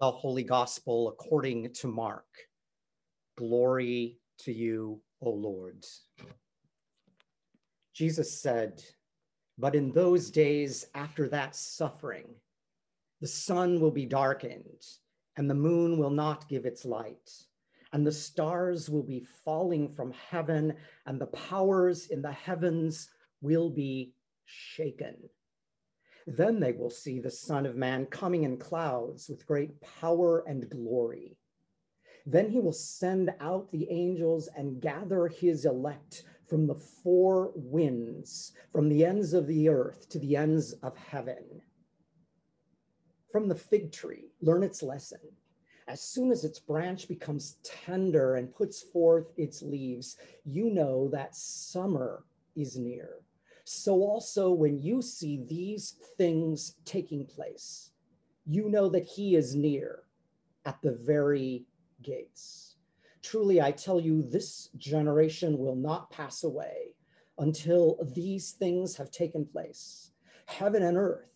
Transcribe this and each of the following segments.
the Holy Gospel according to Mark. Glory to you, O Lord. Jesus said, But in those days after that suffering, the sun will be darkened, and the moon will not give its light, and the stars will be falling from heaven, and the powers in the heavens will be shaken. Then they will see the Son of Man coming in clouds with great power and glory. Then he will send out the angels and gather his elect from the four winds, from the ends of the earth to the ends of heaven. From the fig tree, learn its lesson. As soon as its branch becomes tender and puts forth its leaves, you know that summer is near. So also, when you see these things taking place, you know that he is near at the very gates. Truly, I tell you, this generation will not pass away until these things have taken place. Heaven and earth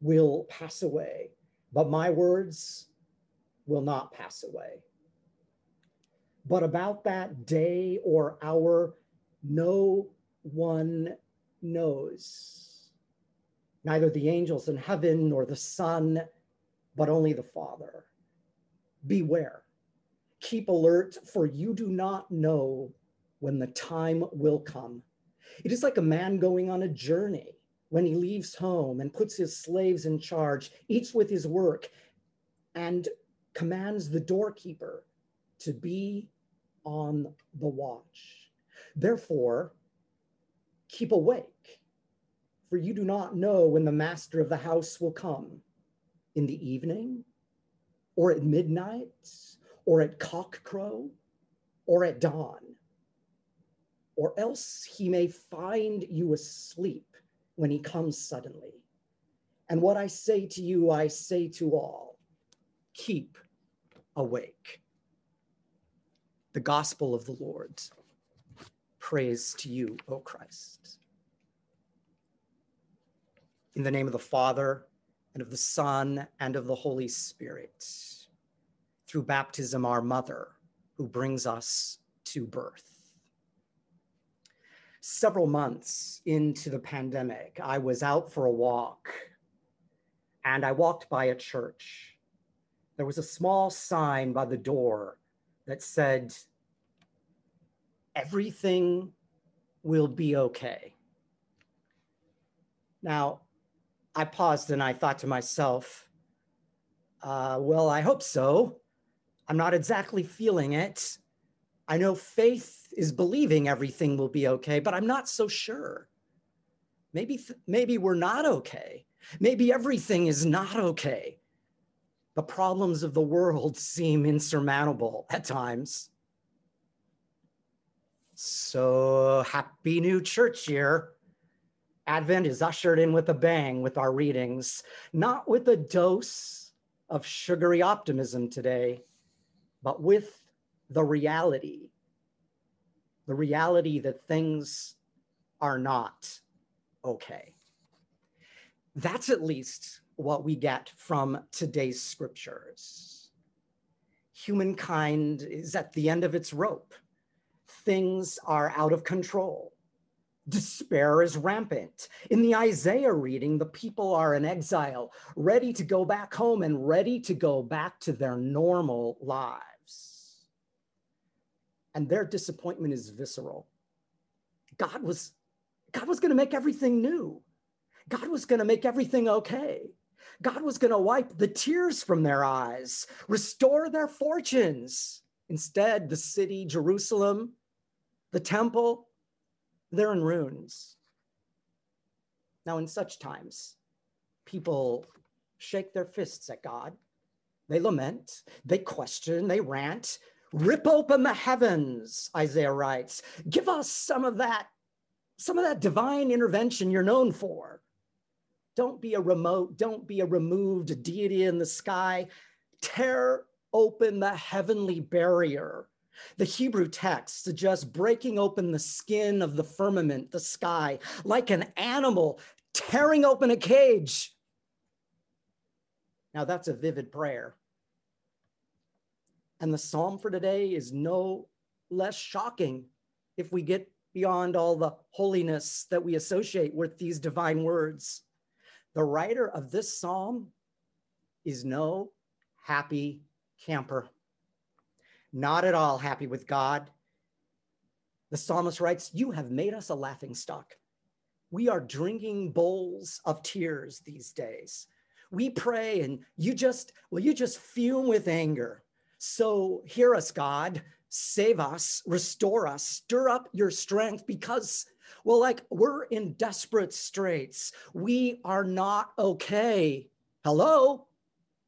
will pass away, but my words will not pass away. But about that day or hour, no one knows. Neither the angels in heaven nor the Son, but only the Father. Beware, keep alert, for you do not know when the time will come. It is like a man going on a journey when he leaves home and puts his slaves in charge, each with his work, and commands the doorkeeper to be on the watch. Therefore, keep awake, for you do not know when the master of the house will come in the evening, or at midnight, or at cockcrow, or at dawn, or else he may find you asleep when he comes suddenly. And what I say to you, I say to all keep awake. The gospel of the Lord. Praise to you, O Christ. In the name of the Father, and of the Son, and of the Holy Spirit, through baptism, our mother, who brings us to birth. Several months into the pandemic, I was out for a walk and I walked by a church. There was a small sign by the door that said, everything will be okay. Now, I paused and I thought to myself, uh, well, I hope so. I'm not exactly feeling it. I know faith is believing everything will be okay, but I'm not so sure. Maybe, maybe we're not okay. Maybe everything is not okay. The problems of the world seem insurmountable at times. So happy new church year. Advent is ushered in with a bang with our readings, not with a dose of sugary optimism today, but with the reality the reality that things are not okay. That's at least what we get from today's scriptures. Humankind is at the end of its rope things are out of control. Despair is rampant. In the Isaiah reading, the people are in exile, ready to go back home and ready to go back to their normal lives. And their disappointment is visceral. God was God was going to make everything new. God was going to make everything okay. God was going to wipe the tears from their eyes, restore their fortunes. Instead, the city, Jerusalem, the temple, they're in ruins. Now, in such times, people shake their fists at God. They lament, they question, they rant. Rip open the heavens, Isaiah writes. Give us some of that, some of that divine intervention you're known for. Don't be a remote, don't be a removed deity in the sky. Tear open the heavenly barrier the Hebrew text suggests breaking open the skin of the firmament, the sky, like an animal tearing open a cage. Now, that's a vivid prayer. And the psalm for today is no less shocking if we get beyond all the holiness that we associate with these divine words. The writer of this psalm is no happy camper, not at all happy with God. The psalmist writes, You have made us a laughing stock. We are drinking bowls of tears these days. We pray and you just, well, you just fume with anger. So hear us, God, save us, restore us, stir up your strength because, well, like we're in desperate straits. We are not okay. Hello?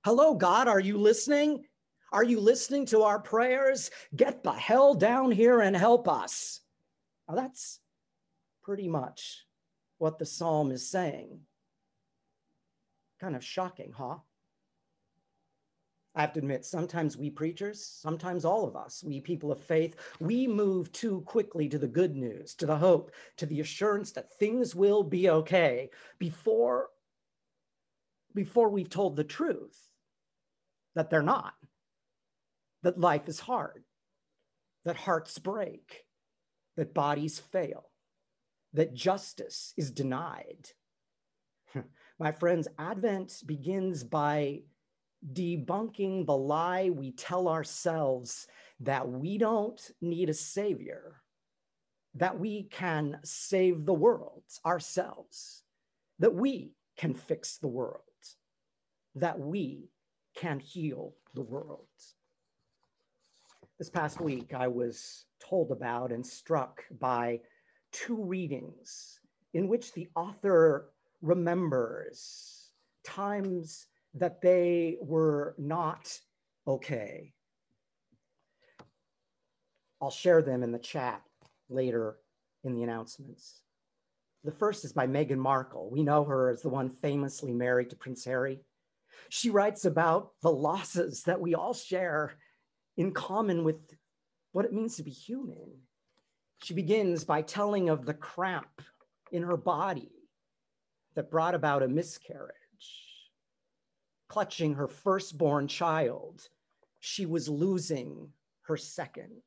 Hello, God, are you listening? Are you listening to our prayers? Get the hell down here and help us. Now, that's pretty much what the psalm is saying. Kind of shocking, huh? I have to admit, sometimes we preachers, sometimes all of us, we people of faith, we move too quickly to the good news, to the hope, to the assurance that things will be okay before, before we've told the truth that they're not, that life is hard, that hearts break, that bodies fail, that justice is denied. My friends, Advent begins by debunking the lie we tell ourselves that we don't need a savior, that we can save the world ourselves, that we can fix the world, that we can heal the world. This past week, I was told about and struck by two readings in which the author remembers times that they were not okay. I'll share them in the chat later in the announcements. The first is by Meghan Markle. We know her as the one famously married to Prince Harry. She writes about the losses that we all share in common with what it means to be human. She begins by telling of the cramp in her body that brought about a miscarriage. Clutching her firstborn child, she was losing her second.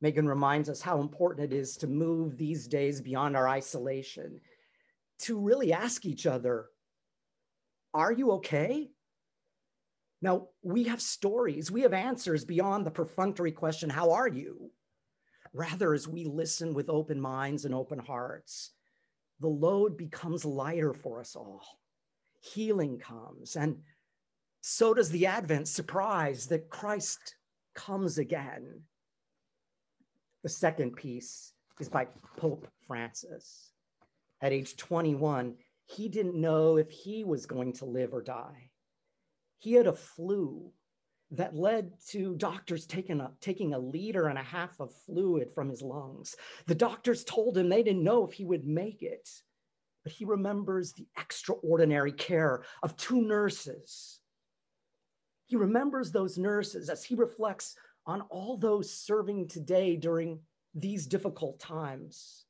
Meghan reminds us how important it is to move these days beyond our isolation, to really ask each other, Are you okay? Now, we have stories, we have answers beyond the perfunctory question, How are you? Rather, as we listen with open minds and open hearts, the load becomes lighter for us all. Healing comes, and so does the Advent surprise that Christ comes again. The second piece is by Pope Francis. At age 21, he didn't know if he was going to live or die. He had a flu that led to doctors taking a, taking a liter and a half of fluid from his lungs. The doctors told him they didn't know if he would make it, but he remembers the extraordinary care of two nurses. He remembers those nurses as he reflects on all those serving today during these difficult times.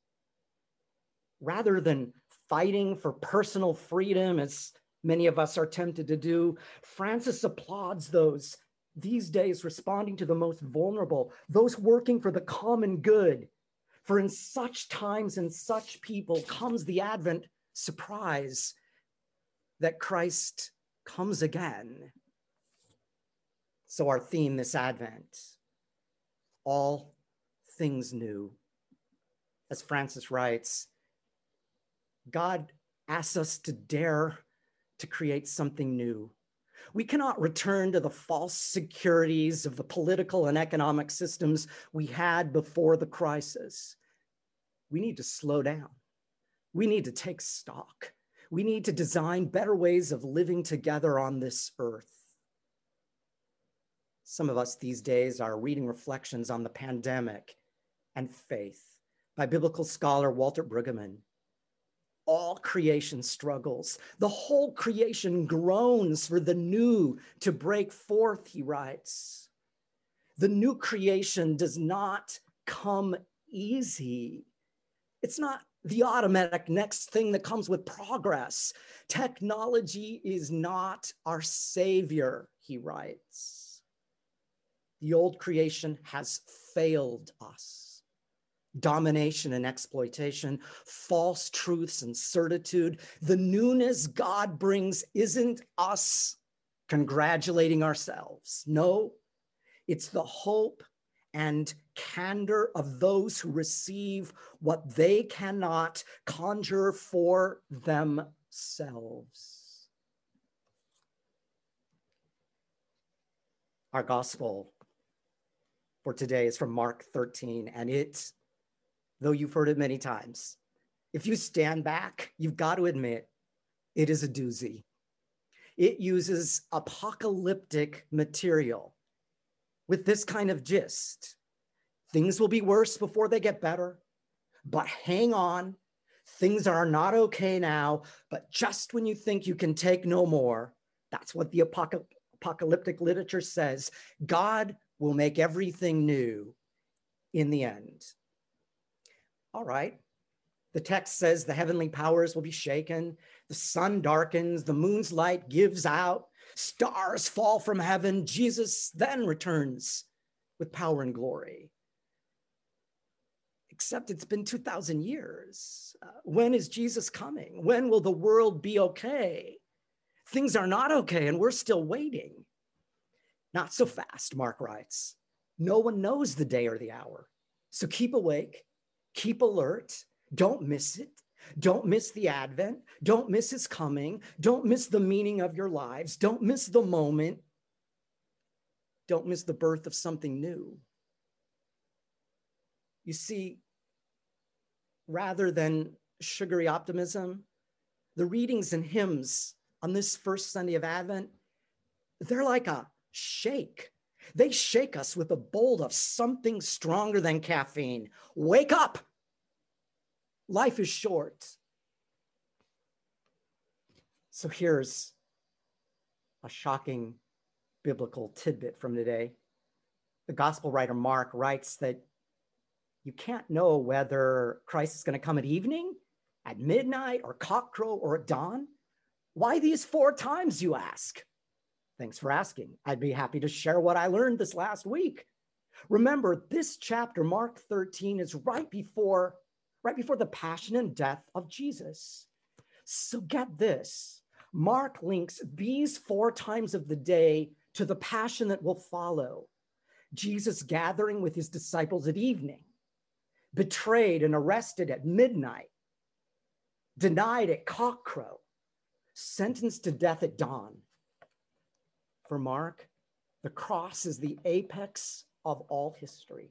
Rather than fighting for personal freedom as many of us are tempted to do. Francis applauds those these days responding to the most vulnerable, those working for the common good. For in such times and such people comes the Advent surprise that Christ comes again. So, our theme this Advent all things new. As Francis writes, God asks us to dare to create something new. We cannot return to the false securities of the political and economic systems we had before the crisis. We need to slow down. We need to take stock. We need to design better ways of living together on this earth. Some of us these days are reading reflections on the pandemic and faith by biblical scholar Walter Brueggemann all creation struggles. The whole creation groans for the new to break forth, he writes. The new creation does not come easy. It's not the automatic next thing that comes with progress. Technology is not our savior, he writes. The old creation has failed us. Domination and exploitation, false truths and certitude. The newness God brings isn't us congratulating ourselves. No, it's the hope and candor of those who receive what they cannot conjure for themselves. Our gospel for today is from Mark 13, and it, though you've heard it many times, if you stand back, you've got to admit it is a doozy. It uses apocalyptic material with this kind of gist. Things will be worse before they get better, but hang on. Things are not okay now, but just when you think you can take no more, that's what the apocalyptic literature says. God will make everything new in the end. All right. The text says the heavenly powers will be shaken, the sun darkens, the moon's light gives out, Stars fall from heaven. Jesus then returns with power and glory. Except it's been 2,000 years. Uh, when is Jesus coming? When will the world be okay? Things are not okay, and we're still waiting. Not so fast, Mark writes. No one knows the day or the hour. So keep awake, keep alert, don't miss it. Don't miss the advent. Don't miss his coming. Don't miss the meaning of your lives. Don't miss the moment. Don't miss the birth of something new. You see, rather than sugary optimism, the readings and hymns on this first Sunday of Advent, they're like a shake. They shake us with a bolt of something stronger than caffeine. Wake up! Life is short. So here's a shocking biblical tidbit from today. The gospel writer Mark writes that you can't know whether Christ is going to come at evening, at midnight, or cockcrow, or at dawn. Why these four times, you ask? Thanks for asking. I'd be happy to share what I learned this last week. Remember, this chapter, Mark 13, is right before right before the passion and death of Jesus. So get this Mark links these four times of the day to the passion that will follow Jesus gathering with his disciples at evening, betrayed and arrested at midnight, denied at cockcrow, sentenced to death at dawn. For Mark, the cross is the apex of all history.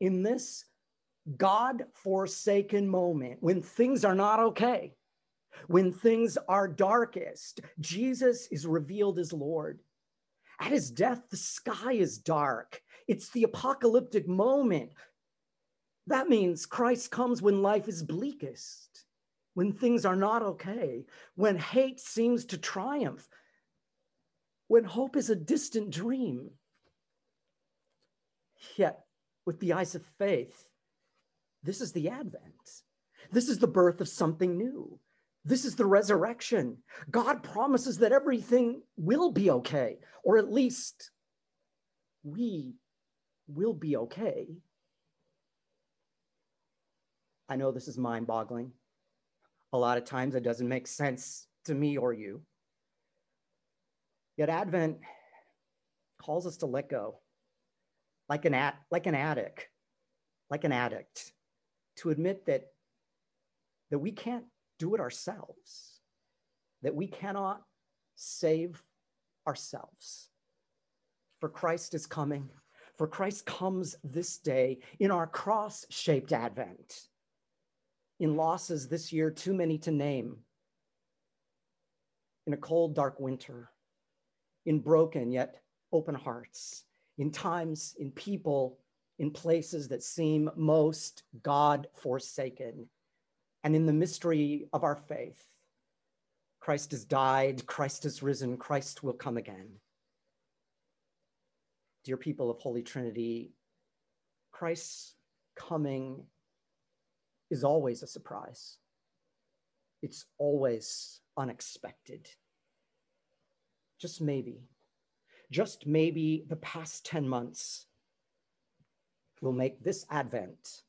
In this God forsaken moment when things are not okay, when things are darkest, Jesus is revealed as Lord. At his death, the sky is dark. It's the apocalyptic moment. That means Christ comes when life is bleakest, when things are not okay, when hate seems to triumph, when hope is a distant dream. Yet, with the eyes of faith, this is the Advent. This is the birth of something new. This is the resurrection. God promises that everything will be okay, or at least we will be okay. I know this is mind boggling. A lot of times it doesn't make sense to me or you. Yet Advent calls us to let go, like an, ad, like an addict, like an addict to admit that, that we can't do it ourselves, that we cannot save ourselves. For Christ is coming. For Christ comes this day in our cross shaped advent. In losses this year, too many to name. In a cold, dark winter. In broken yet open hearts. In times, in people in places that seem most God forsaken. And in the mystery of our faith, Christ has died, Christ has risen, Christ will come again. Dear people of Holy Trinity, Christ's coming is always a surprise. It's always unexpected. Just maybe, just maybe the past 10 months will make this Advent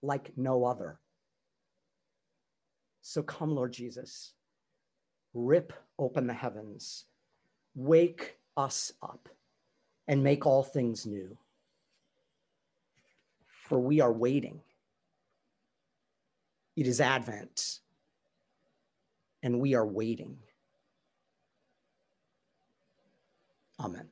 like no other. So come, Lord Jesus, rip open the heavens, wake us up, and make all things new. For we are waiting. It is Advent, and we are waiting. Amen.